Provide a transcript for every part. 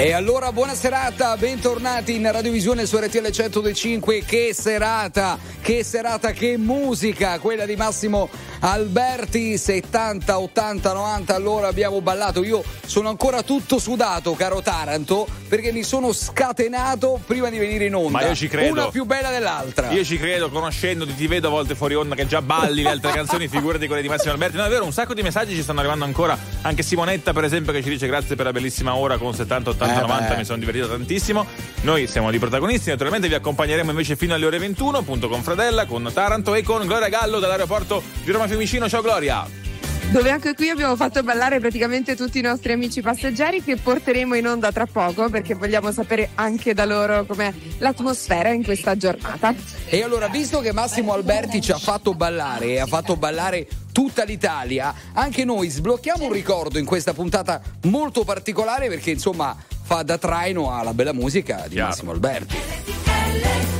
E allora buona serata, bentornati in Radiovisione su RTL 105. Che serata, che serata, che musica, quella di Massimo Alberti 70, 80, 90. Allora abbiamo ballato. Io sono ancora tutto sudato, caro Taranto, perché mi sono scatenato prima di venire in onda. Ma io ci credo. Una più bella dell'altra. Io ci credo, conoscendoti, ti vedo a volte fuori onda che già balli le altre canzoni, figurati quelle di Massimo Alberti. No, è vero, un sacco di messaggi ci stanno arrivando ancora. Anche Simonetta, per esempio, che ci dice grazie per la bellissima ora con 70, 80, Eh 90. beh. Mi sono divertito tantissimo. Noi siamo i protagonisti, naturalmente vi accompagneremo invece fino alle ore 21, appunto con Fradella, con Taranto e con Gloria Gallo dall'aeroporto di Roma Fiumicino. Ciao Gloria! Dove anche qui abbiamo fatto ballare praticamente tutti i nostri amici passeggeri che porteremo in onda tra poco perché vogliamo sapere anche da loro com'è l'atmosfera in questa giornata. E allora, visto che Massimo Alberti ci ha fatto ballare e ha fatto ballare tutta l'Italia, anche noi sblocchiamo un ricordo in questa puntata molto particolare perché insomma fa da traino alla bella musica di Chiaro. Massimo Alberti.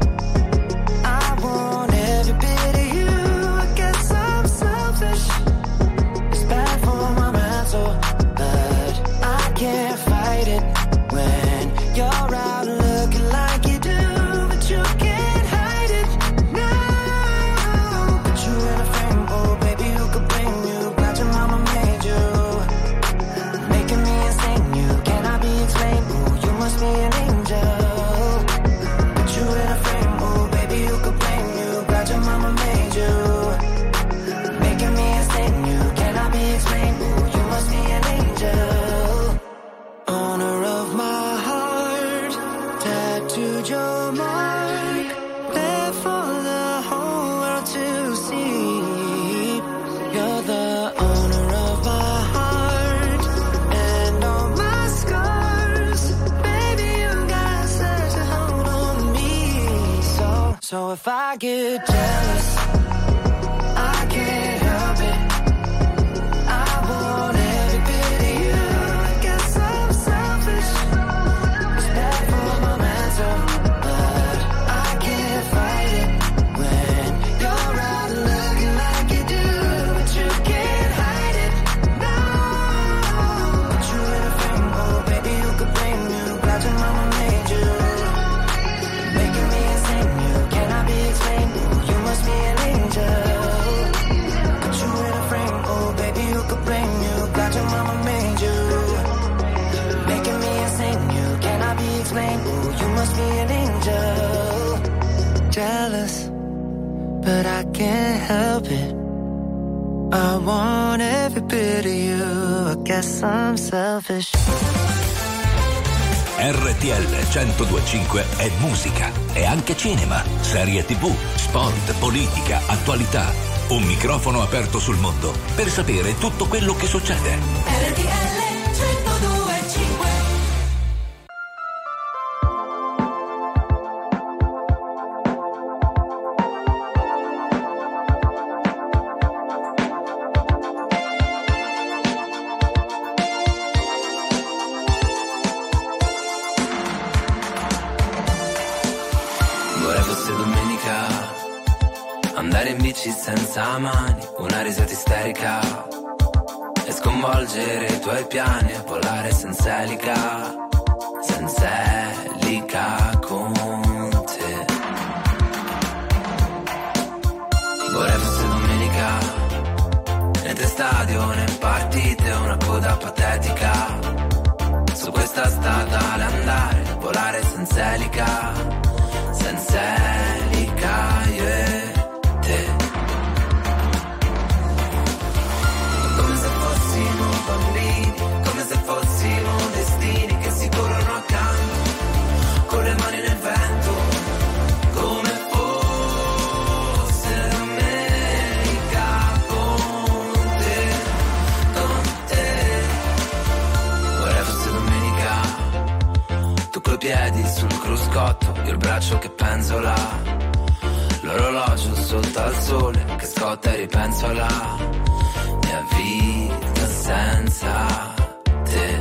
I get guess I'm selfish. RTL 1025 è musica, è anche cinema, serie tv, sport, politica, attualità. Un microfono aperto sul mondo per sapere tutto quello che succede. RTL mani Una risata isterica. E sconvolgere i tuoi piani E volare senza elica Senza elica con te. Vorrei fosse domenica Niente stadio né partite Una coda patetica. Su questa strada all'andare Volare senza elica senza elica cruscotto, io il braccio che penzola. L'orologio sotto al sole che scotta e ripenso alla mia vita senza te.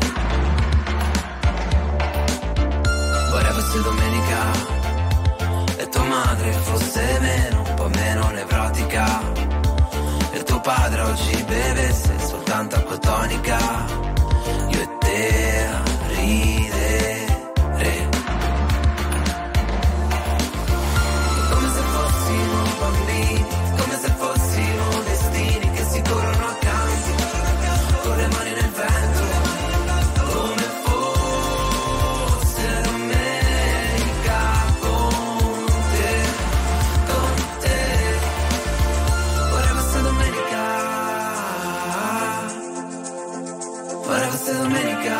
Vorrei fosse domenica e tua madre fosse meno, un po' meno nevrotica. E tuo padre oggi bevesse soltanto acqua tonica. Io e te come se fossimo destini che si corrono accanto, con le mani nel vento, come fosse domenica con te, con te. Vorrei fosse domenica, vorrei fosse domenica.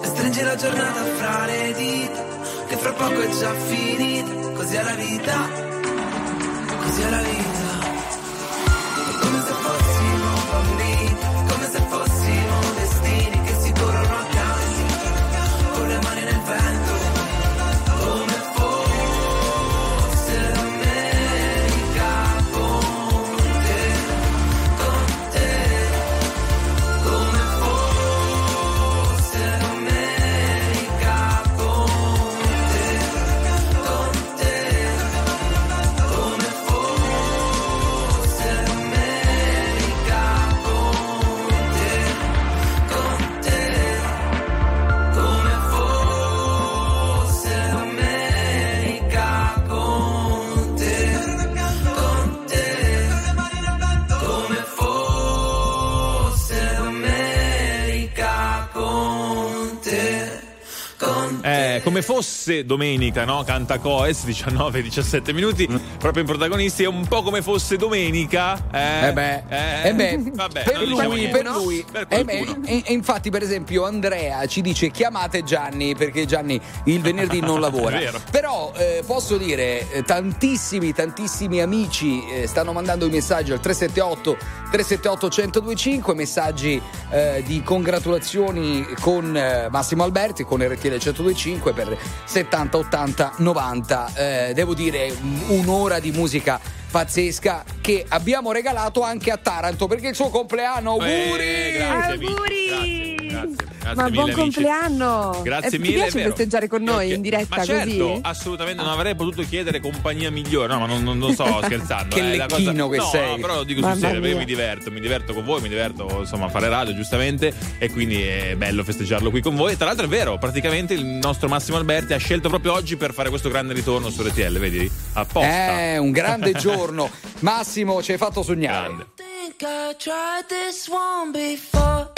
E stringi la giornata fra le dita Fra poco è già finita Così è la vita Così è la vita. Come se fossimo bambini te. Fosse domenica, no? Canta Coes, 19-17 minuti, proprio in protagonisti, è un po' come fosse domenica. Eh, Eh beh, eh, eh beh, vabbè, per, diciamo lui, niente. per lui, Per Eh beh, e, e infatti per esempio Andrea ci dice chiamate Gianni perché Gianni il venerdì non lavora però eh, posso dire eh, tantissimi tantissimi amici stanno mandando i messaggi al 378 378 1025 messaggi di congratulazioni con Massimo Alberti con RTL 1025 per 70 80 90 Eh, devo dire un- un'ora di musica pazzesca che abbiamo regalato anche a Taranto perché il suo compleanno. Auguri! Eh, grazie Auguri! Grazie, grazie, Ma mille, buon amici. compleanno! Grazie Eh, mille. Ti piace festeggiare con noi in diretta ma certo, così? assolutamente non avrei potuto chiedere compagnia migliore. No, ma non, non- non sto scherzando. Che eh, la lecchino che no, sei. No, però lo dico Mamma sul serio, perché mi diverto, mi diverto con voi, mi diverto insomma a fare radio, giustamente. E quindi è bello festeggiarlo qui con voi. E tra l'altro è vero, praticamente il nostro Massimo Alberti ha scelto proprio oggi per fare questo grande ritorno su RTL, vedi? Apposta. È un grande giorno. Massimo, ci hai fatto sognare. Grande. think I tried this one before.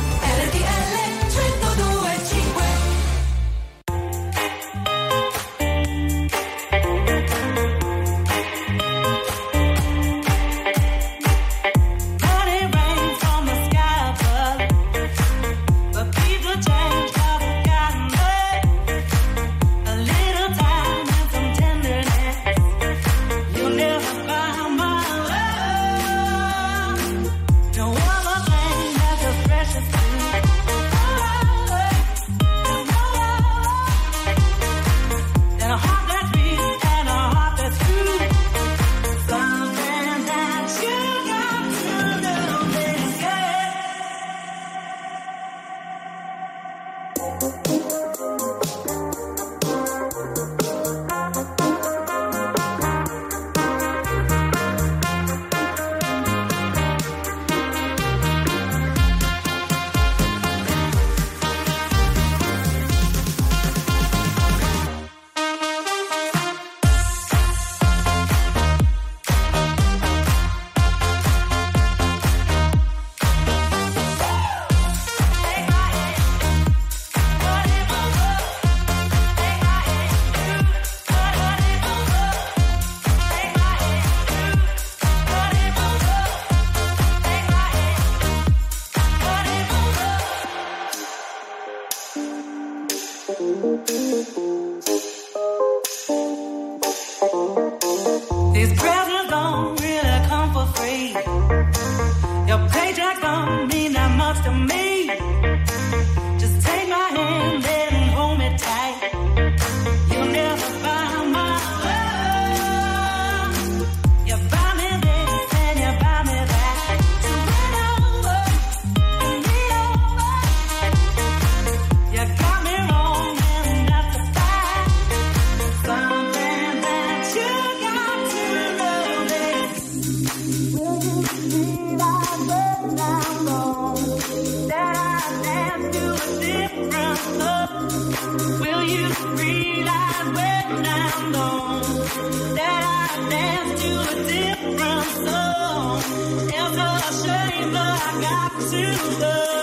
Matilda.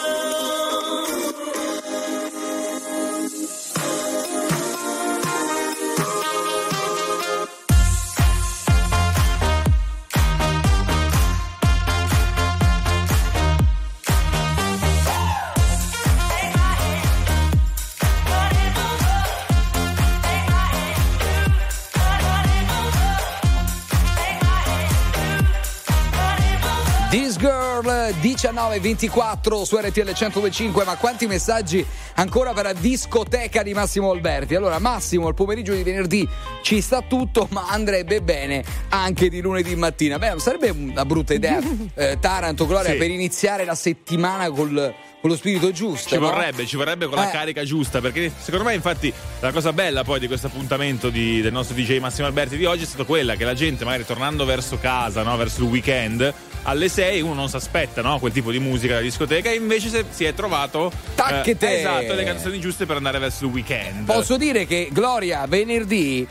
19.24 su RTL 125. Ma quanti messaggi ancora per la discoteca di Massimo Alberti? Allora, Massimo, il pomeriggio di venerdì ci sta tutto, ma andrebbe bene anche di lunedì mattina. Beh, sarebbe una brutta idea, eh, Taranto, Gloria, sì. per iniziare la settimana col con lo spirito giusto. Ci no? vorrebbe, ci vorrebbe con eh. la carica giusta, perché secondo me infatti la cosa bella poi di questo appuntamento di, del nostro DJ Massimo Alberti di oggi è stata quella che la gente magari tornando verso casa, no? verso il weekend, alle 6 uno non si aspetta no, quel tipo di musica da discoteca, e invece si è trovato Tacchete! eh, esatto, le canzoni giuste per andare verso il weekend. Posso dire che Gloria venerdì,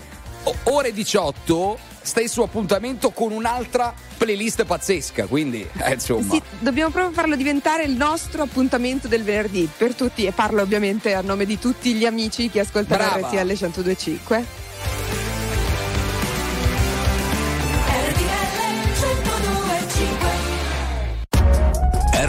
ore 18, stesso appuntamento con un'altra playlist pazzesca. Quindi, eh, insomma. Sì, dobbiamo proprio farlo diventare il nostro appuntamento del venerdì per tutti e parlo ovviamente a nome di tutti gli amici che ascoltano Brava. RTL 1025.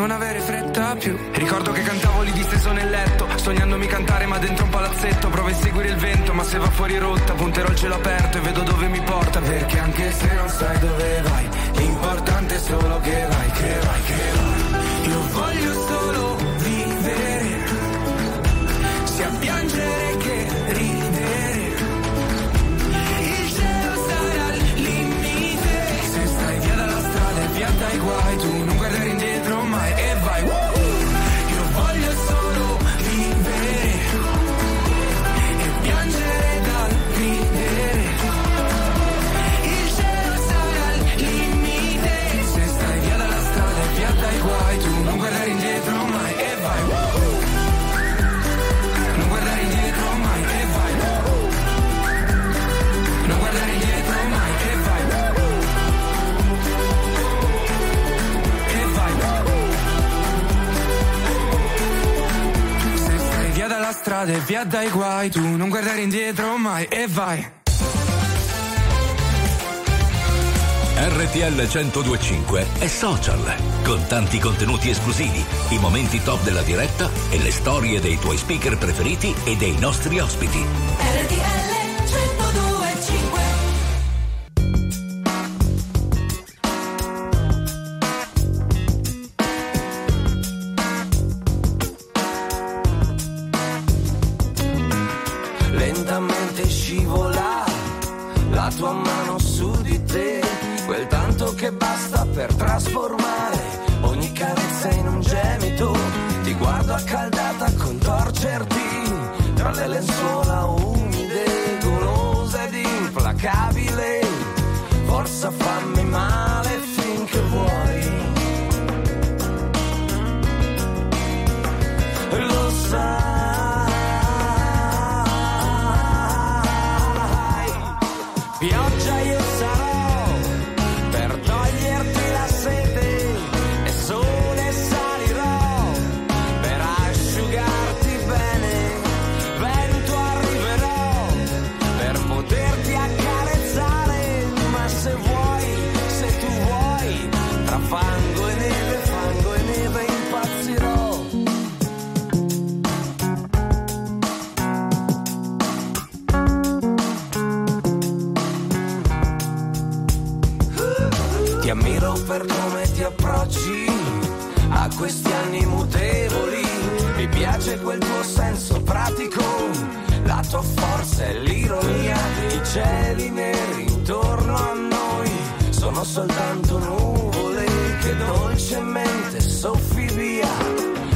non avere fretta più. Ricordo che cantavo lì disteso nel letto, sognandomi cantare ma dentro un palazzetto. Provo a seguire il vento, ma se va fuori rotta, punterò il cielo aperto e vedo dove mi porta. Perché anche se non sai dove vai, l'importante è solo che vai, che vai, che vai. Io voglio solo vivere, sia piangere che ridere. Il cielo sarà il limite. Se stai via dalla strada e via dai guai, tu via dalla strada e via dai guai, tu non guardare indietro mai e vai. RTL 1025 è social, con tanti contenuti esclusivi, i momenti top della diretta e le storie dei tuoi speaker preferiti e dei nostri ospiti. Lentamente cieli neri intorno a noi sono soltanto nuvole che dolcemente soffi via.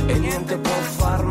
E niente può far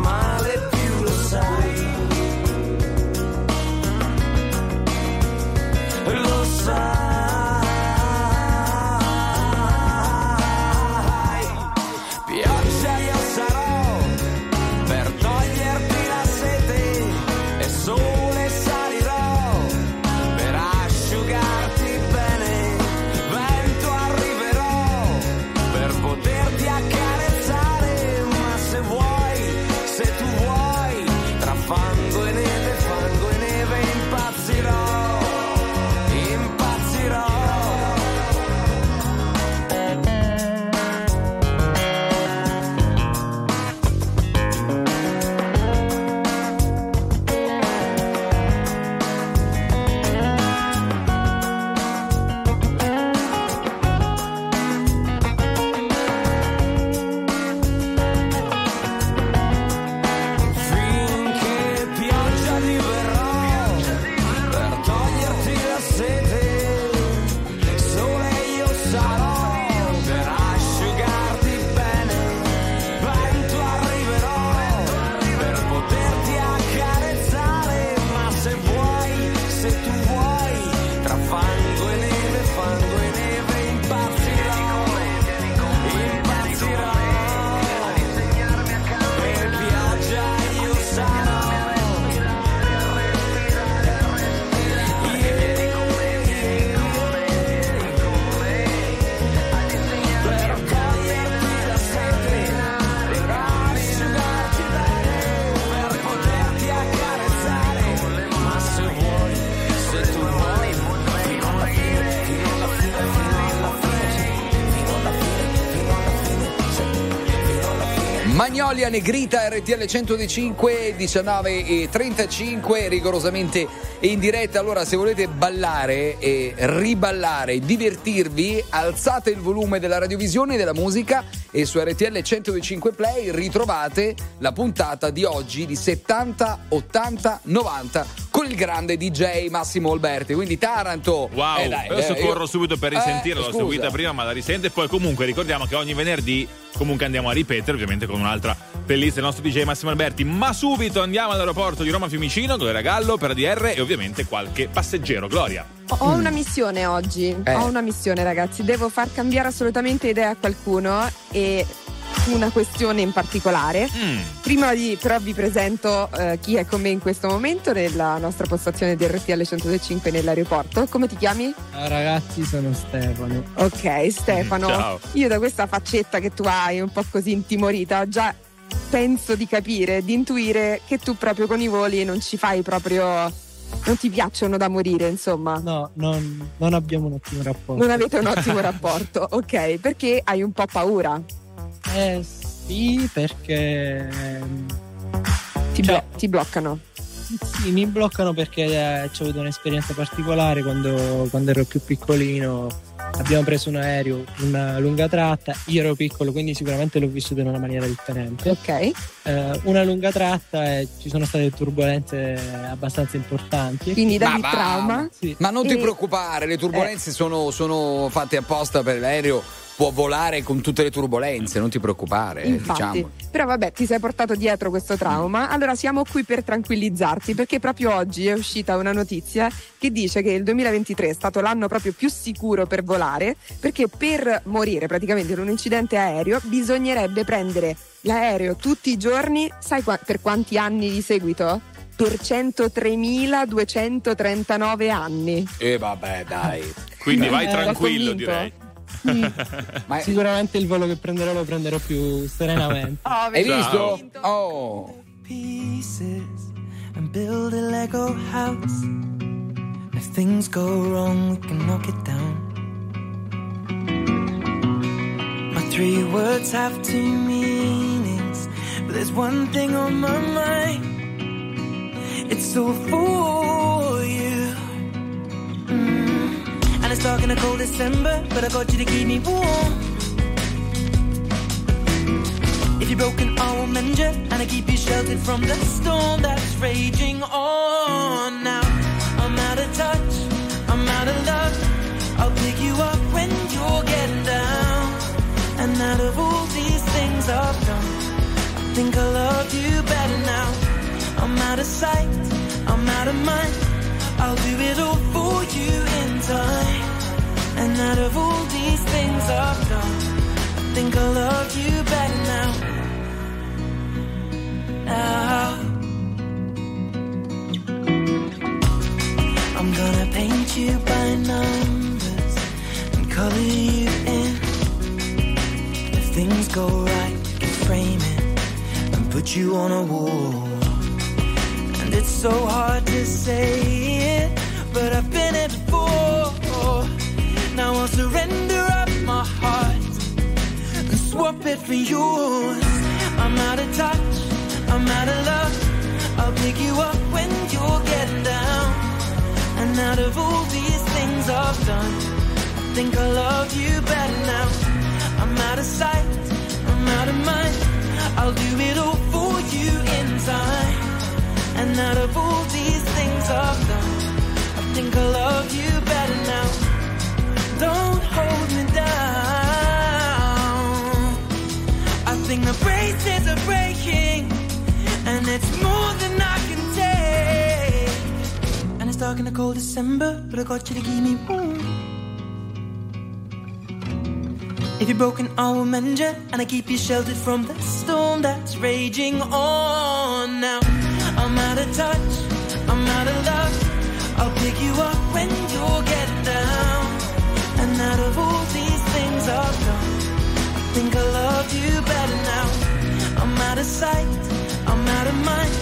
Magnolia Negrita RTL 105 19 e 35 rigorosamente in diretta. Allora se volete ballare e riballare divertirvi alzate il volume della radiovisione e della musica e su RTL 105 Play ritrovate la puntata di oggi di 70 80 90 con il grande DJ Massimo Alberti quindi Taranto Wow, Eh, dai, adesso eh, io- corro subito per Eh, risentirla, l'ho scusa. seguita prima ma la risente e poi comunque ricordiamo che ogni venerdì comunque andiamo a ripetere ovviamente con un'altra playlist del nostro DJ Massimo Alberti ma subito andiamo all'aeroporto di Roma Fiumicino Gloria Gallo per ADR e ovviamente qualche passeggero Gloria Ho ho una missione oggi. Eh. Ho una missione, ragazzi. Devo far cambiare assolutamente idea a qualcuno e una questione in particolare. Mm, Prima di però vi presento eh, chi è con me in questo momento nella nostra postazione di RTL 105 nell'aeroporto. Come ti chiami? Ciao ragazzi, sono Stefano. Ok, Stefano. Ciao. Io da questa faccetta che tu hai, un po' così intimorita, già penso di capire, di intuire che tu proprio con i voli non ci fai proprio. Non ti piacciono da morire, insomma. No, non, non abbiamo un ottimo rapporto. Non avete un ottimo rapporto, ok? Perché hai un po' paura. Eh sì, perché ehm, Ti, Cioè- blo- ti bloccano. sì, mi bloccano perché eh, ho avuto un'esperienza particolare quando, quando ero più piccolino. Abbiamo preso un aereo, una lunga tratta. Io ero piccolo, quindi sicuramente l'ho vissuto in una maniera differente. Ok. Eh, una lunga tratta e ci sono state turbulenze abbastanza importanti. Quindi va, trauma. Sì. Ma non ti E- preoccupare, le turbulenze Eh. sono, sono fatte apposta per l'aereo, può volare con tutte le turbulenze, non ti preoccupare, Infatti, diciamo. però vabbè, ti sei portato dietro questo trauma. Allora siamo qui per tranquillizzarti perché proprio oggi è uscita una notizia che dice che il 2023 è stato l'anno proprio più sicuro per volare perché per morire praticamente in un incidente aereo bisognerebbe prendere l'aereo tutti i giorni, sai qua- per quanti anni di seguito? Per 103.239 anni. E vabbè, dai. quindi vai Eh, tranquillo l'ho Ma Sicuramente il volo che prenderò lo prenderò più serenamente. Oh, hai visto? Vinto. Oh. pieces and build a Lego house. If things go wrong, we can knock it down. My three words have two meanings, but there's one thing on my mind. It's all for you. it's dark in a cold December, but I got you to keep me warm. If you're broken, I will mend you, and I keep you sheltered from the storm that's raging on. Now I'm out of touch, I'm out of love. I'll pick you up when you're getting down. And out of all these things I've done, I think I love you better now. I'm out of sight, I'm out of mind. I'll do it all for you in time. And out of all these things I've done, I think I love you better now. Now. I'm gonna paint you by numbers and color you in. If things go right, can frame it and put you on a wall. So hard to say it, but I've been it before. Now I'll surrender up my heart and swap it for yours. I'm out of touch, I'm out of love. I'll pick you up when you're getting down. And out of all these things I've done, I think I love you better now. I'm out of sight, I'm out of mind. I'll do it all for you in time. And out of all these things I've done, I think I love you better now. Don't hold me down. I think the braces are breaking, and it's more than I can take. And it's dark in the cold December, but I got you to keep me warm. If you're broken, I will mend you, and I keep you sheltered from the storm that's raging on. Now I'm out of touch, I'm out of love. I'll pick you up when you're getting down. And out of all these things I've done, I think I love you better now. I'm out of sight, I'm out of mind.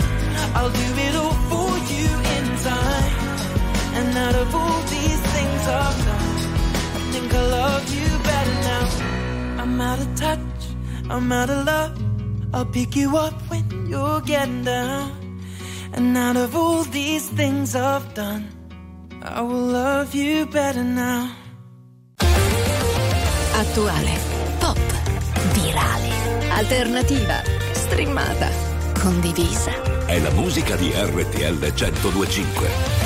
I'll do it all for you in time. And out of all these things I've done, I think I love you better now. I'm out of touch, I'm out of love. I'll pick you up when you're getting down. And out of all these things I've done, I will love you better now. Attuale, pop, virale, alternativa, streamata, condivisa. È la musica di RTL 1025.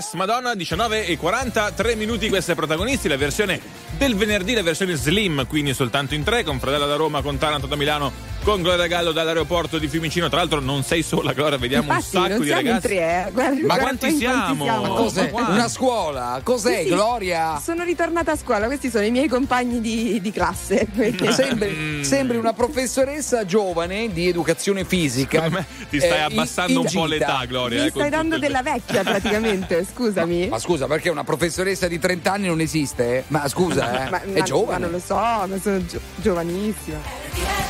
Blessed, Madonna, 19 e 43 minuti, questa è protagonisti, la versione del venerdì, la versione slim, quindi soltanto in tre, con Fradella da Roma, con Taranto da Milano, con Gloria Gallo dall'aeroporto di Fiumicino. Tra l'altro non sei sola, Gloria, vediamo Infatti, un sacco non di siamo in ragazzi. tre, eh. Guarda- Ma guarda quanti siamo? siamo. Ma cos'è? Ma? Una scuola? Cos'è, Sì, sì. Gloria? Sono ritornata a scuola, questi sono i miei compagni di, di classe. quindi- Sembri, sembri una professoressa giovane di educazione fisica. Me ti stai eh, abbassando in- un in po' gita. l'età, Gloria. Mi eh, stai dando della vecchia praticamente, scusami. Ma scusa, perché una professoressa di 30 anni non esiste? Ma scusa, eh? Ma- è ma- giovane. Ma non lo so, ma sono gio- giovanissima.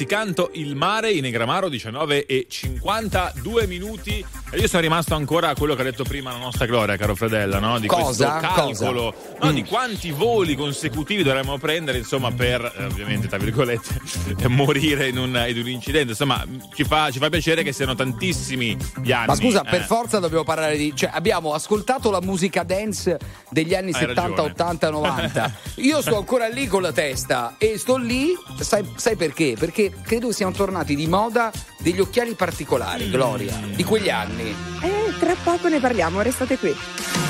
ti canto il mare in Egramaro 19 e 52 minuti. E io sono rimasto ancora a quello che ha detto prima la nostra Gloria, caro Fredella, no? Di Cosa? questo calcolo, no, di quanti voli consecutivi dovremmo prendere, insomma, per eh, ovviamente, tra virgolette, morire in un, in un incidente. Insomma, ci fa, ci fa piacere che siano tantissimi gli anni. Ma scusa, eh. per forza dobbiamo parlare di. Cioè, abbiamo ascoltato la musica dance degli anni Hai 70, ragione. 80, 90. Io sto ancora lì con la testa e sto lì, sai, sai perché? Perché credo che siano tornati di moda degli occhiali particolari, Mm. Gloria, di quegli anni. Eh, tra poco ne parliamo, restate qui.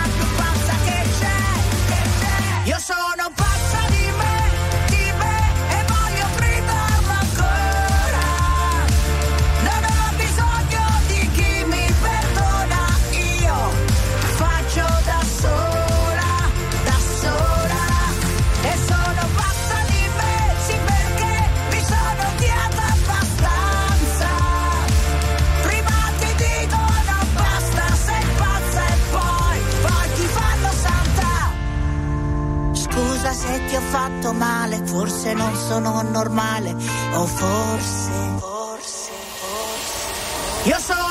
c'è. Fatto male, forse non sono normale, o forse, forse, forse. Io sono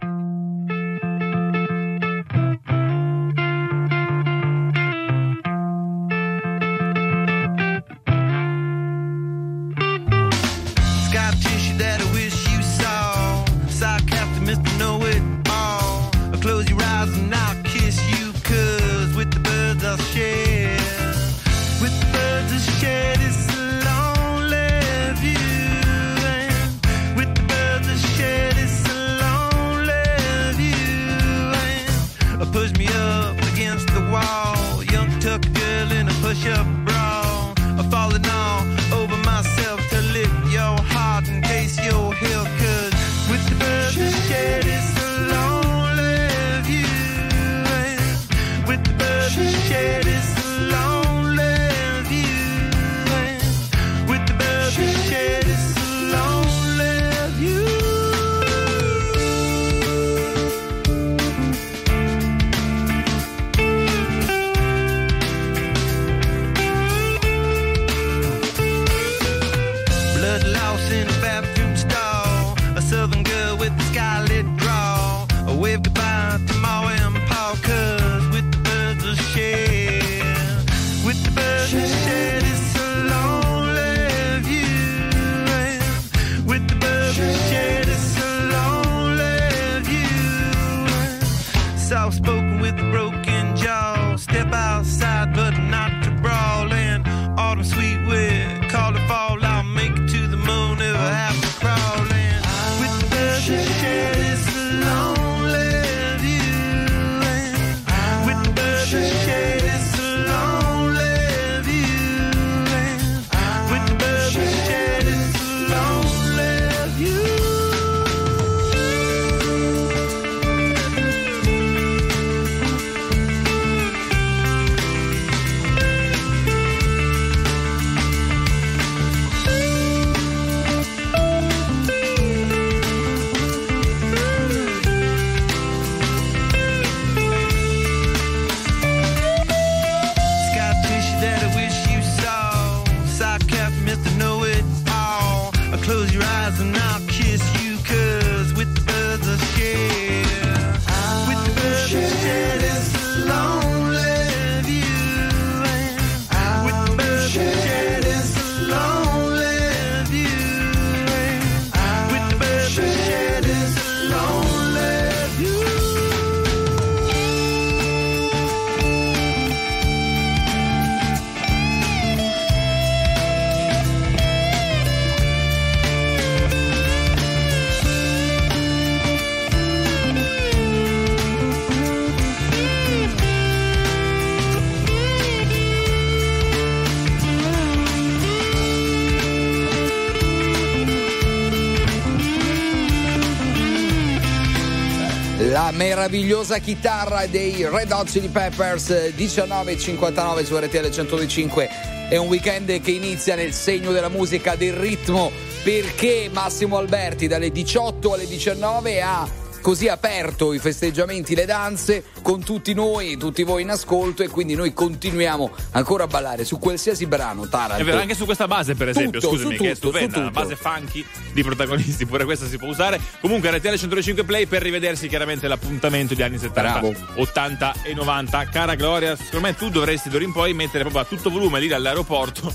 Meravigliosa chitarra dei Red Hot Chili Peppers 19.59 su RTL 105 è un weekend che inizia nel segno della musica del ritmo. Perché Massimo Alberti dalle 18 alle 19 ha così aperto i festeggiamenti, le danze con tutti noi, tutti voi in ascolto e quindi noi continuiamo ancora a ballare su qualsiasi brano Taranto. È vero, anche su questa base, per esempio, Tutto, scusami, su che è tutto, stupenda, tutto. base funky di protagonisti, pure questa si può usare. Comunque, RTL 105 Play per rivedersi chiaramente l'appuntamento degli anni 70, Bravo. 80 e 90. Cara Gloria, secondo me tu dovresti d'ora in poi mettere proprio a tutto volume lì dall'aeroporto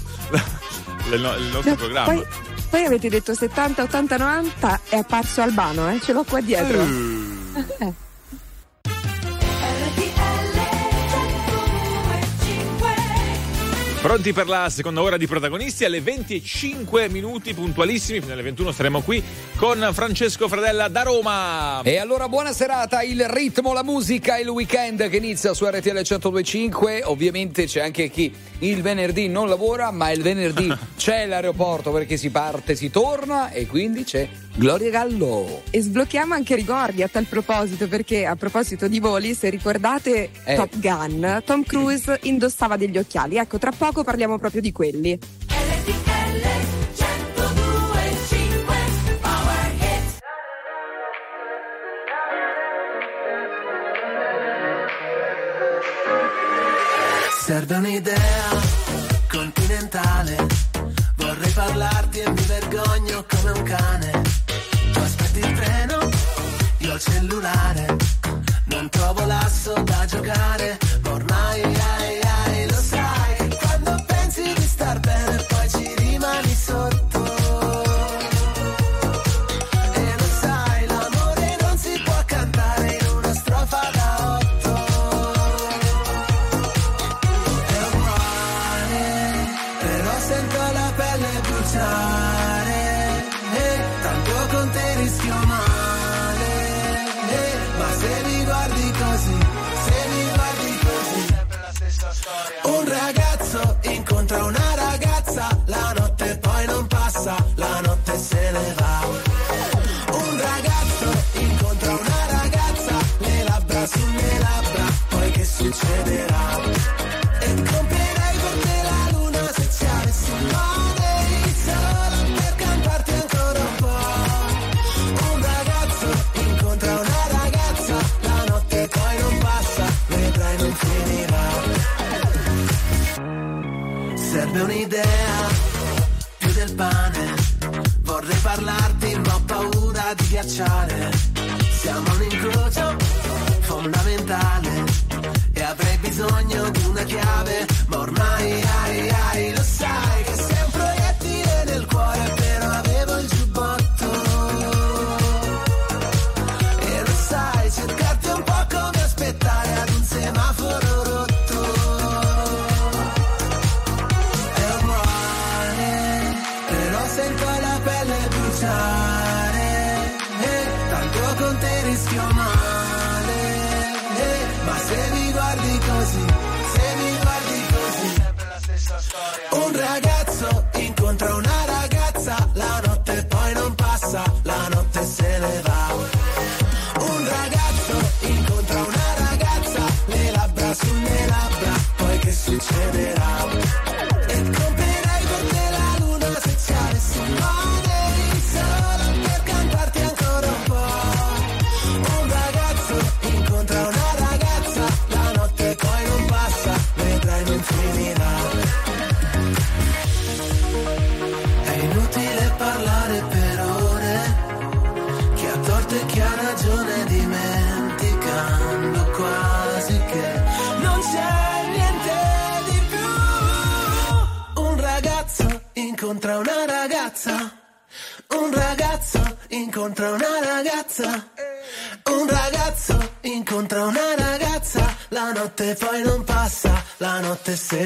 il, no- il nostro No, programma. Poi, poi avete detto 70, 80, 90 è apparso Albano, eh? ce l'ho qua dietro. Eh. Pronti per la seconda ora di protagonisti alle 25 minuti puntualissimi, fino alle 21 saremo qui con Francesco Fradella da Roma. E allora buona serata, il ritmo, la musica, il weekend che inizia su RTL 1025. Ovviamente c'è anche chi il venerdì non lavora, ma il venerdì c'è l'aeroporto perché si parte, si torna e quindi c'è Gloria Gallo. E sblocchiamo anche ricordi a tal proposito, perché a proposito di voli, se ricordate eh. Top Gun, Tom Cruise indossava degli occhiali. Ecco, tra poco parliamo proprio di quelli. Serve un'idea continentale, vorrei parlarti e mi vergogno come un cane tu aspetti il treno, io il cellulare. Non trovo l'asso da giocare, ormai hai notte poi non passa, la notte se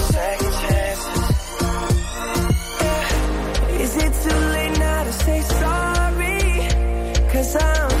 say sorry, cause I'm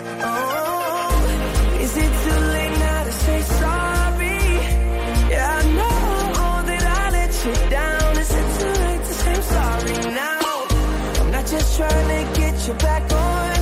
Trying to get you back on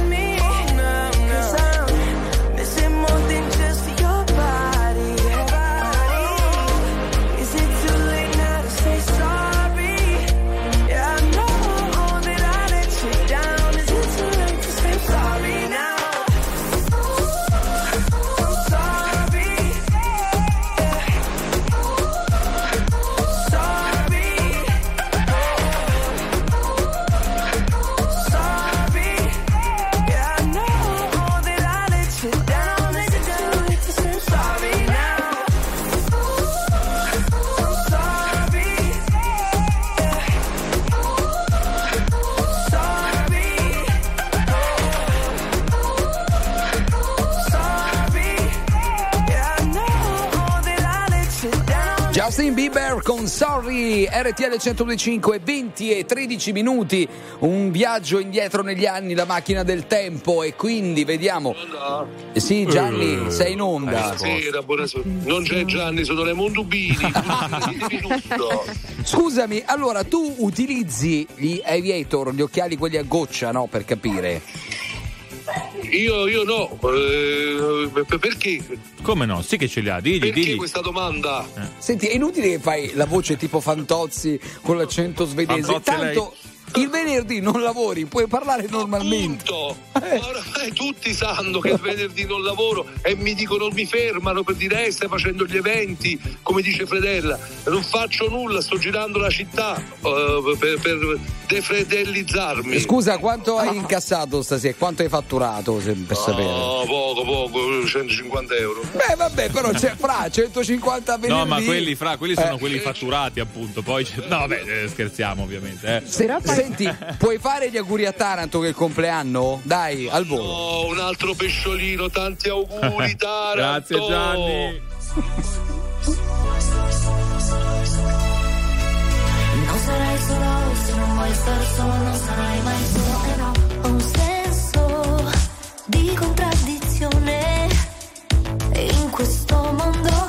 Bieber con Sorry, RTL 1025, 20 e 13 minuti, un viaggio indietro negli anni, la macchina del tempo e quindi vediamo. Eh, Sì, Gianni, Eh, sei in onda. Buonasera, buonasera. Non c'è Gianni, sono le Mondubini. Scusami, allora tu utilizzi gli aviator, gli occhiali quelli a goccia, no? Per capire. Io, io no, eh, per- perché? Come no? Sì che ce li ha, digli, Perché digli. questa domanda? Senti, è inutile che fai la voce tipo Fantozzi con l'accento svedese. Fantozzi lei. Tanto il venerdì non lavori, puoi parlare normalmente. Ma oramai tutti sanno che il venerdì non lavoro e mi dicono mi fermano per dire eh, stai facendo gli eventi, come dice Fredella. Non faccio nulla, sto girando la città eh, per, per defredellizzarmi. Scusa, quanto hai incassato stasera? Quanto hai fatturato, se- per sapere? No, poco, poco, 150 euro. Beh, vabbè, però c'è fra 150 venerdì. No, ma quelli, fra, quelli sono Eh. quelli fatturati, appunto. Poi no, vabbè, eh, scherziamo, ovviamente. Eh. Se- Senti, puoi fare gli auguri a Taranto che è il compleanno? Dai, al volo. Oh, un altro pesciolino, tanti auguri, Taranto. Grazie, Gianni. Non sarai solo se non vuoi star solo, non sarai mai solo. E no, ho un senso di contraddizione in questo mondo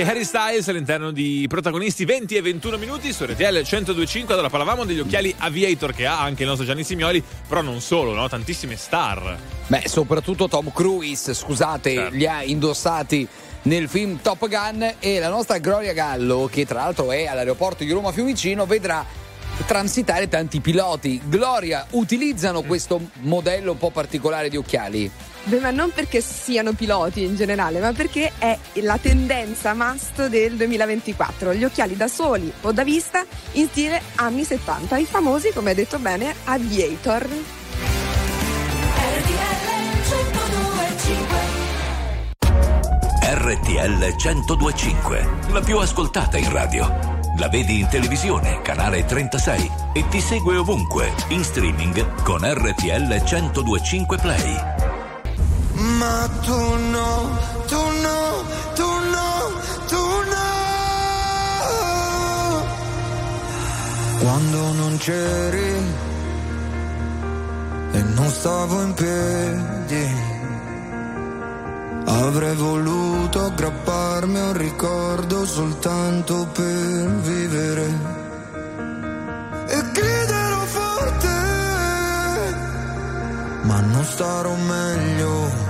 anche Harry Styles all'interno di protagonisti 20 e 21 minuti su RTL 1025. Allora parlavamo degli occhiali Aviator che ha anche il nostro Gianni Simioli, però non solo, no? Tantissime star. Beh, soprattutto Tom Cruise, scusate, certo. li ha indossati nel film Top Gun e la nostra Gloria Gallo, che tra l'altro è all'aeroporto di Roma Fiumicino, vedrà transitare tanti piloti. Gloria, utilizzano mm. questo modello un po' particolare di occhiali? Beh, ma non perché siano piloti in generale, ma perché è la tendenza must del 2024. Gli occhiali da soli o da vista in stile anni 70, i famosi, come hai detto bene, Aviator. RTL 1025, la più ascoltata in radio. La vedi in televisione, canale 36 e ti segue ovunque, in streaming con RTL 1025 Play. Ma tu no, tu no, tu no, tu no. Quando non c'eri e non stavo in piedi, avrei voluto aggrapparmi a un ricordo soltanto per vivere. Ma non starò meglio.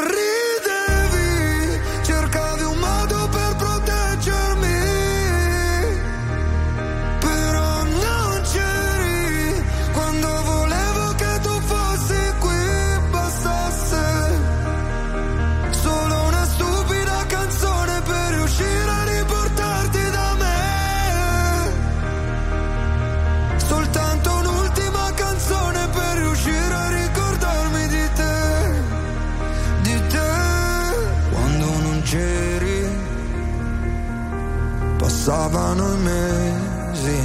passavano i mesi.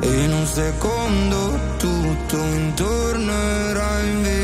E in un secondo tutto intorno era invisibile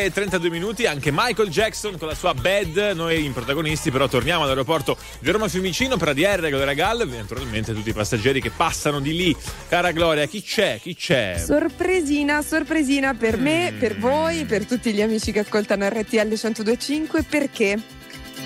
20 e 32 minuti, anche Michael Jackson con la sua Bad, noi in protagonisti però torniamo all'aeroporto di Roma Fiumicino per ADR Gloria Gall, naturalmente tutti i passeggeri che passano di lì. Cara Gloria, chi c'è? Chi c'è? Sorpresina, sorpresina per me, per voi, per tutti gli amici che ascoltano RTL 1025 perché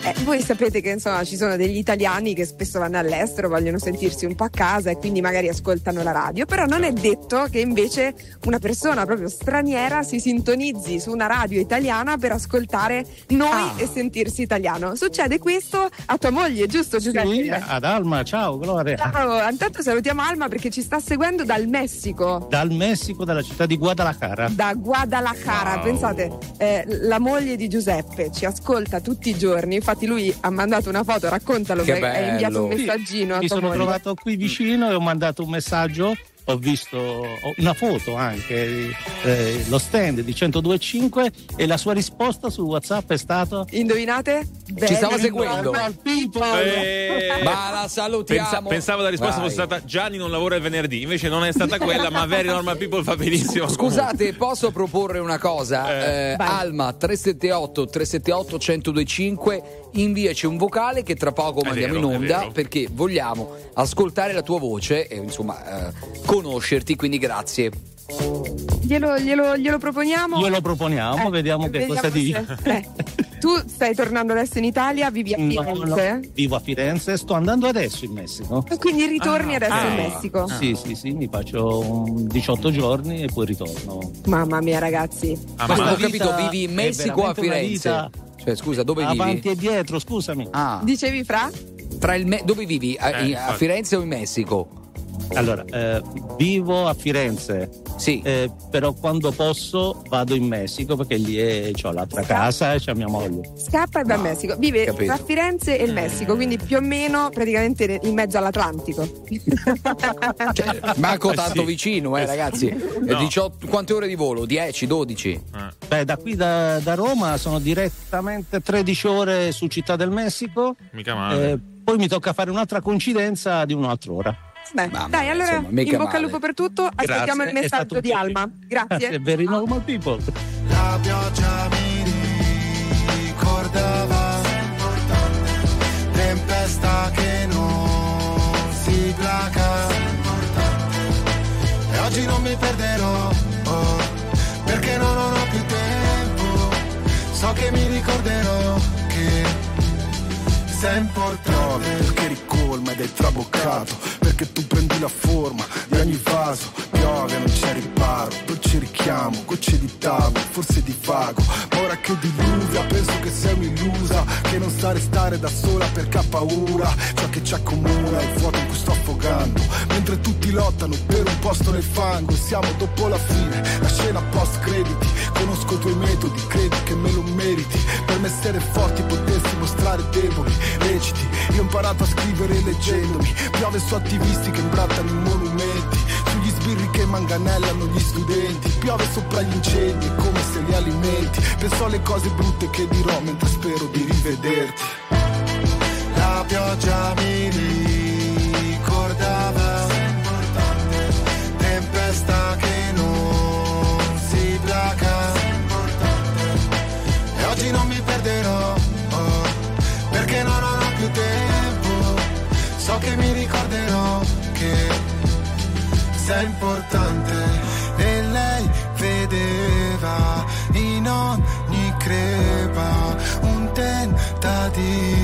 eh, voi sapete che insomma ci sono degli italiani che spesso vanno all'estero, vogliono sentirsi un po' a casa e quindi magari ascoltano la radio, però non è detto che invece una persona proprio straniera si sintonizzi su una radio italiana per ascoltare noi e sentirsi italiano. Succede questo a tua moglie, giusto Giuseppe? Sì, ad Alma, ciao Gloria. Ciao, intanto salutiamo Alma perché ci sta seguendo dal Messico. Dal Messico, dalla città di Guadalajara. Da Guadalajara, Wow. pensate, eh, la moglie di Giuseppe ci ascolta tutti i giorni. Infatti, lui ha mandato una foto, raccontalo, ha inviato un messaggino. a Mi sono trovato qui vicino e ho mandato un messaggio. Ho visto una foto anche, eh, lo stand di 1025 e la sua risposta su WhatsApp è stato Indovinate? Ci stava seguendo. Normal people. Eh, Ma la salutiamo. pensa- pensavo la risposta Vai. fosse stata Gianni non lavora il venerdì, invece non è stata quella, ma Very Normal People fa benissimo. Scusate, posso proporre una cosa? Eh, Alma 378 378 1025 inviaci un vocale che tra poco mandiamo vero, in onda perché vogliamo ascoltare la tua voce e insomma eh, conoscerti, quindi grazie. Glielo, glielo- glielo proponiamo? Glielo proponiamo, Eh, vediamo che vediamo cosa dice. eh, tu stai tornando adesso in Italia, vivi a No, no, Firenze? vivo a Firenze, sto andando adesso in Messico. E quindi ritorni adesso in Messico? Sì, sì, sì, mi faccio un 18 giorni e poi ritorno. Mamma mia, ragazzi. Ma non ho capito, vivi in Messico o a Firenze? Cioè, scusa, dove Avanti vivi? e dietro, scusami. Ah, Dicevi fra? tra il Me- dove vivi? A, Eh, a. Firenze o in Messico? Allora, eh, vivo a Firenze, sì. però quando posso vado in Messico perché lì è- ho l'altra casa e c'è mia moglie. Scappa e va in Messico. Vive capito. tra Firenze e il Messico, quindi più o meno praticamente in mezzo all'Atlantico. Manco Eh, tanto sì. vicino, eh, Eh, ragazzi. no. Eh, 18 quante ore di volo? 10, 12? Beh, da qui da, da Roma sono direttamente 13 ore su Città del Messico. Mica male. Eh, poi mi tocca fare un'altra coincidenza di un'altra ora. Beh, dai, allora insomma, in bocca al male. lupo per tutto. Aspettiamo Grazie, il messaggio di. Alma. Grazie. Very normal people. La pioggia mi ricordava tempesta che non si placa e oggi non mi perderò oh, perché non ho più tempo so che mi ricorderò che sei importante perché ricolma ed è traboccato perché tu prendi la forma di ogni vaso piove non c'è riparo dolce richiamo gocce di tavolo forse di vago. Ma ora che diluvia penso che sei un'illusa che non sa restare da sola perché ha paura. Ciò che ci accomuna è il vuoto in cui sto affogando mentre tutti lottano per un posto nel fango. Siamo dopo la fine la scena post crediti. Conosco i tuoi metodi credi che me lo meriti. Per me essere forti potessi mostrare deboli reciti io ho imparato a scrivere leggendomi. Piove su attivisti che imbrattano i monumenti. Sugli sbirri che manganellano gli studenti. Piove sopra gli incendi come se li alimenti. Penso alle cose brutte che dirò mentre spero di rivederti. La pioggia mi ricordava sei importante e lei vedeva in ogni crepa un tentativo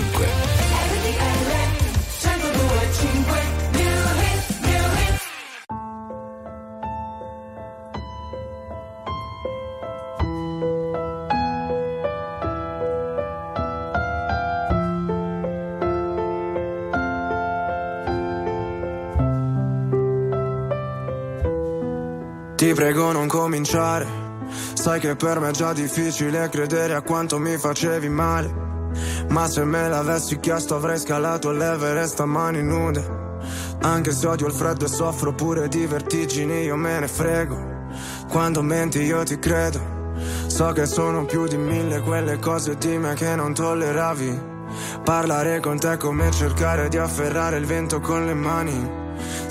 1025. Ti prego non cominciare, sai che per me è già difficile credere a quanto mi facevi male. Ma se me l'avessi chiesto avrei scalato l'Everest a mani nude. Anche se odio il freddo e soffro pure di vertigini, io me ne frego. Quando menti io ti credo. So che sono più di mille quelle cose di me che non tolleravi. Parlare con te è come cercare di afferrare il vento con le mani.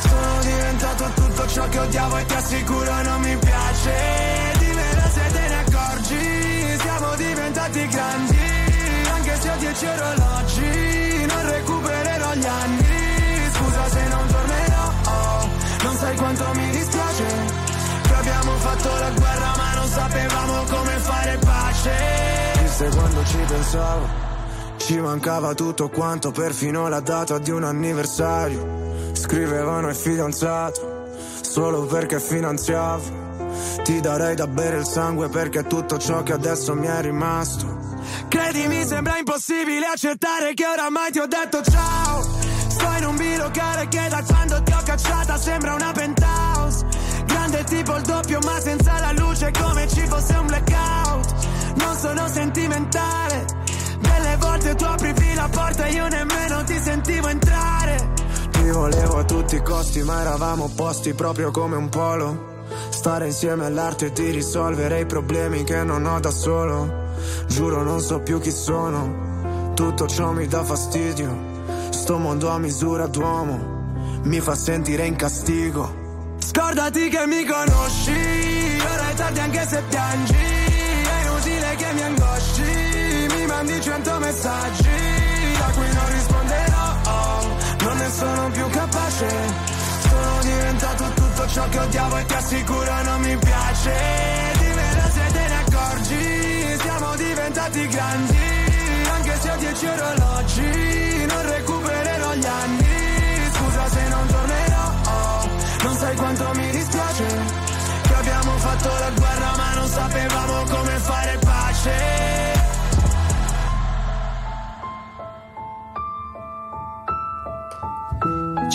Sono diventato tutto ciò che odiavo e ti assicuro non mi piace. Dimmelo se te ne accorgi Siamo diventati grandi. Anche se ho dieci orologi Non recupererò gli anni. Scusa se non tornerò Non sai quanto mi dispiace. Che abbiamo fatto la guerra ma non sapevamo come fare pace. Viste quando ci pensavo ci mancava tutto quanto, perfino la data di un anniversario. Scrivevano il fidanzato, solo perché finanziavo. Ti darei da bere il sangue perché è tutto ciò che adesso mi è rimasto. Credimi, sembra impossibile accettare che oramai ti ho detto ciao. Sto in un bilocale che da quando ti ho cacciata sembra una penthouse. Grande tipo il doppio, ma senza la luce, come ci fosse un blackout. Non sono sentimentale. Delle volte tu aprivi la porta e io nemmeno ti sentivo entrare. Ti volevo a tutti i costi, ma eravamo opposti proprio come un polo. Stare insieme all'arte e di risolvere i problemi che non ho da solo. Giuro non so più chi sono, tutto ciò mi dà fastidio. Sto mondo a misura d'uomo mi fa sentire in castigo. Scordati che mi conosci, ora è tardi anche se piangi. È inutile che mi angosci, mi mandi cento messaggi a cui non risponderò. Non ne sono più capace. Sono diventato tutto ciò che odiavo e ti assicuro non mi piace. Dimmelo se te ne accorgi, siamo diventati grandi. Anche se ho dieci orologi, non recupererò gli anni. Scusa se non tornerò, non sai quanto mi dispiace. Che abbiamo fatto la guerra ma non sapevamo come fare pace.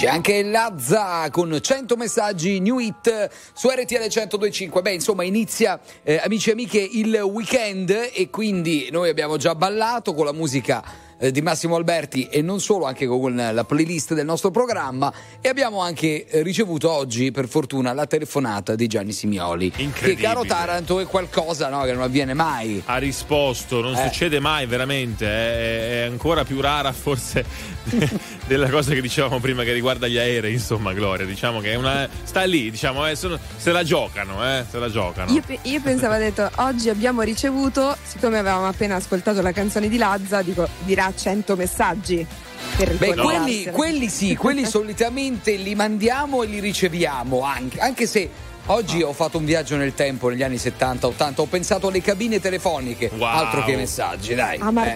C'è anche Lazza con 100 messaggi new hit su RTL 1025. Beh, insomma, inizia eh, amici e amiche il weekend e quindi noi abbiamo già ballato con la musica eh, di Massimo Alberti e non solo, anche con la playlist del nostro programma e abbiamo anche eh, ricevuto oggi, per fortuna, la telefonata di Gianni Simioli. Che caro Taranto è qualcosa no, che non avviene mai. Ha risposto, non Eh. succede mai veramente, è, è ancora più rara forse della cosa che dicevamo prima che riguarda gli aerei, insomma Gloria, diciamo che è una, sta lì, diciamo, eh, sono- se la giocano, eh, se la giocano. Io, io pensavo, ha detto, oggi abbiamo ricevuto, siccome avevamo appena ascoltato la canzone di Lazza, dico, dirà 100 messaggi. Per Beh, quelli, ricollegarsene. quelli sì, quelli solitamente li mandiamo e li riceviamo anche, anche se oggi ho fatto un viaggio nel tempo negli anni 70-80, ho pensato alle cabine telefoniche, altro che messaggi, dai. A eh.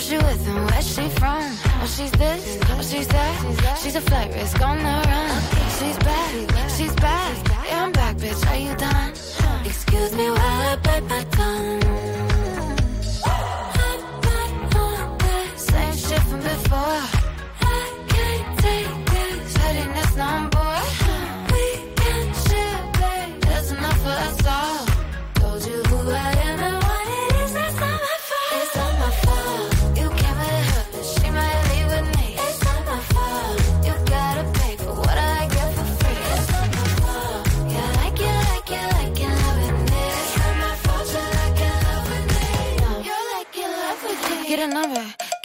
Who she with and where she from? Oh, she's this, oh, she's that. She's a flight risk on the run. She's back, she's back. Yeah, I'm back, bitch. Are you done? Excuse me while I bite my tongue. Same shit from before. I can't take this. Heading this number.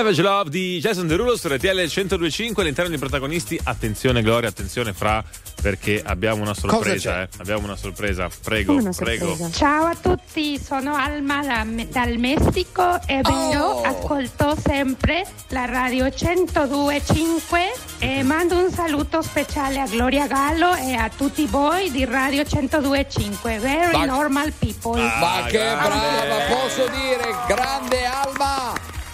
Savage Love di Jason Derulo su RTL 1025 all'interno dei protagonisti. Attenzione Gloria, attenzione Fra, perché abbiamo una sorpresa, eh. Abbiamo una sorpresa. Prego, una prego. sorpresa? Ciao a tutti, sono Alma da- dal Messico e vengo, ascolto sempre la radio 1025 e mando un saluto speciale a Gloria Gallo e a tutti voi di radio 1025. Very Ma- normal people. Ma che brava, posso dire, grande Alma!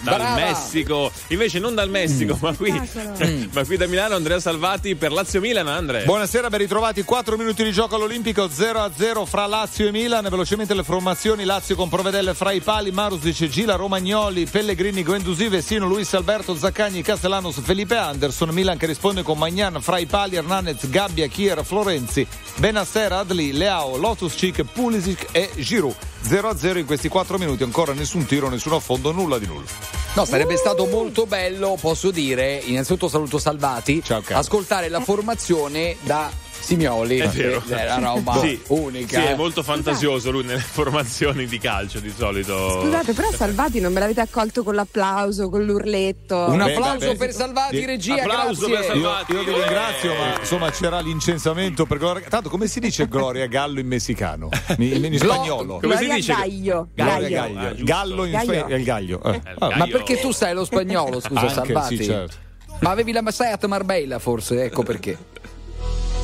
Dal Brava. Messico, invece non dal Messico, ma, qui, ma qui da Milano Andrea Salvati per Lazio Milan, Andre. Buonasera, ben ritrovati. 4 minuti di gioco all'Olimpico 0-0 fra Lazio e Milan. Velocemente le formazioni: Lazio con Provedelle fra i pali, Marusic, Gila, Romagnoli, Pellegrini, Guendusi, Vessino, Luis Alberto, Zaccagni, Castellanos, Felipe Anderson. Milan che risponde con Magnan fra i pali, Hernandez, Gabbia, Kier, Florenzi, Benasser, Adli, Leao, Lotus Cic, Pulisic e Giroud. 0-0 in questi 4 minuti. Ancora nessun tiro, nessun affondo, nulla di nulla. No, sarebbe stato molto bello, posso dire, innanzitutto saluto Salvati, ascoltare la formazione da Simioli. È vero. Una roba Sì. unica. Sì, è eh. molto fantasioso lui nelle formazioni di calcio di solito. Scusate, però Salvati non me l'avete accolto con l'applauso, con l'urletto. Un Beh, applauso beh, per Salvati, Sì. regia, Applauso grazie. per Io, Salvati. io vi ringrazio, ma insomma c'era l'incensamento per Gloria. Tanto come si dice Gloria Gallo in messicano? In, in Glo- spagnolo. Come si Gloria dice? Gaglio. Gloria Gaglio. Gaglio. Ah. Gallo in Gaglio. spa- è il Gaglio. Eh. gallo. Ma perché tu sai lo spagnolo, scusa, Anche, Salvati? sì, certo. Ma avevi la Massaiat Marbella, forse, ecco perché.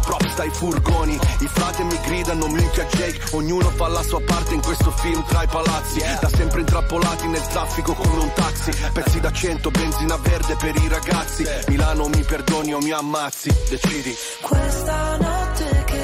props dai furgoni, i frate mi gridano minchia Jake, ognuno fa la sua parte in questo film tra i palazzi, da sempre intrappolati nel traffico come un taxi, pezzi da cento, benzina verde per i ragazzi, Milano mi perdoni o mi ammazzi, decidi. Questa notte che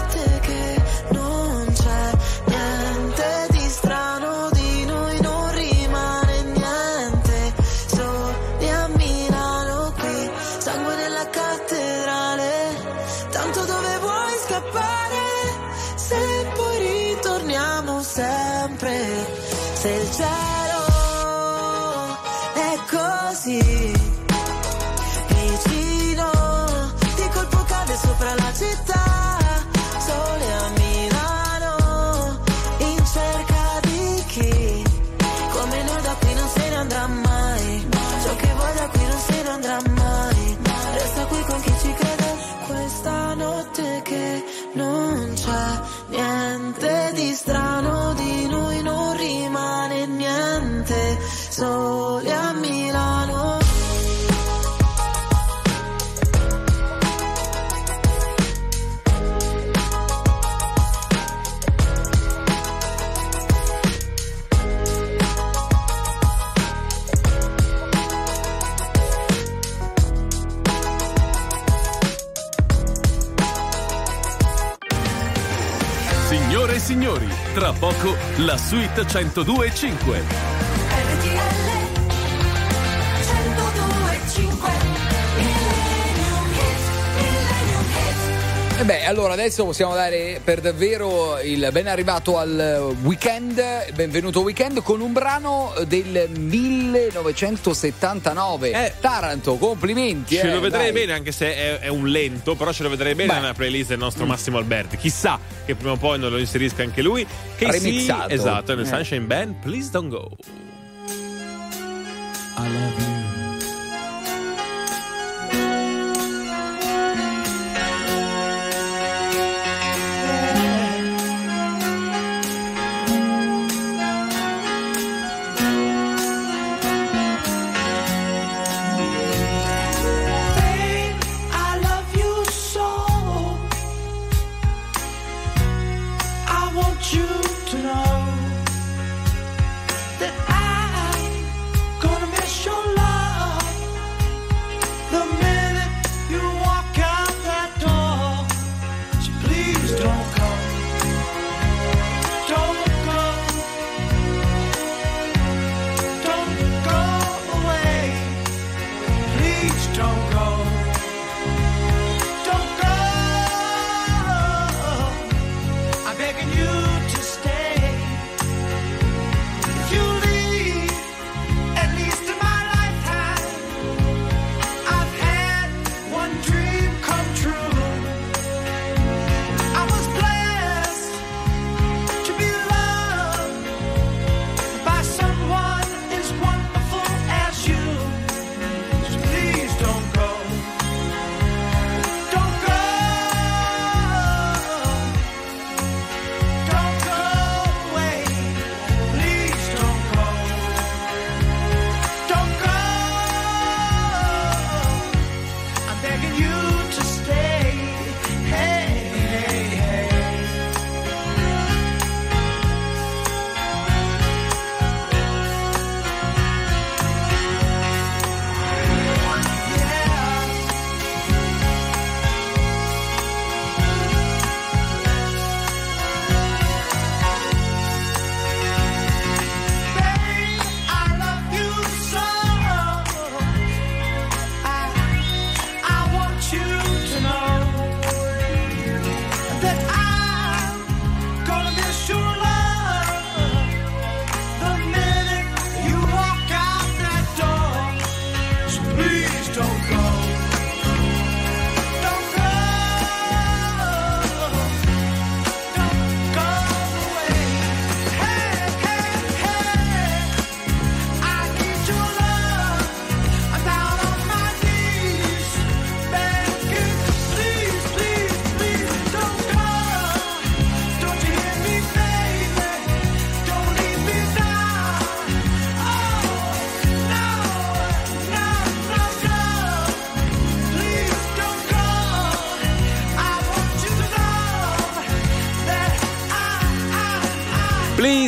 poco la suite 102.5. E beh, allora adesso possiamo dare per davvero il ben arrivato al weekend, benvenuto weekend con un brano del 1979. Taranto, complimenti. Ce eh, lo vedrei dai. bene, anche se è, è un lento, però ce lo vedrei bene Beh. nella playlist del nostro Massimo Alberti. Chissà che prima o poi non lo inserisca anche lui. Che Remixato. sì, esatto, nel Eh. Sunshine Band, Please Don't Go. I love you.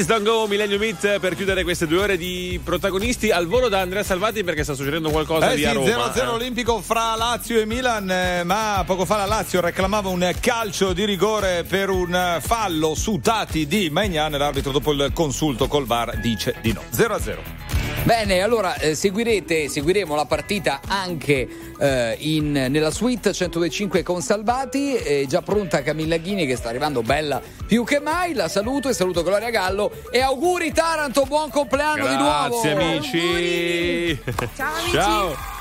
Please Don't Go Millennium Meet per chiudere queste due ore di protagonisti al volo da Andrea Salvati perché sta succedendo qualcosa Eh lì sì, a Roma. 0-0 eh. olimpico fra Lazio e Milan, eh, ma poco fa la Lazio reclamava un calcio di rigore per un fallo su Tati di Magnan. L'arbitro dopo il consulto col VAR dice di no. 0-0. Bene, allora eh, seguirete, seguiremo la partita anche eh, in- nella suite 105 con Salvati. È già pronta Camilla Ghini che sta arrivando bella più che mai. La saluto e saluto Gloria Gallo. E auguri Taranto, buon compleanno di nuovo! Grazie amici. Ciao amici. Ciao.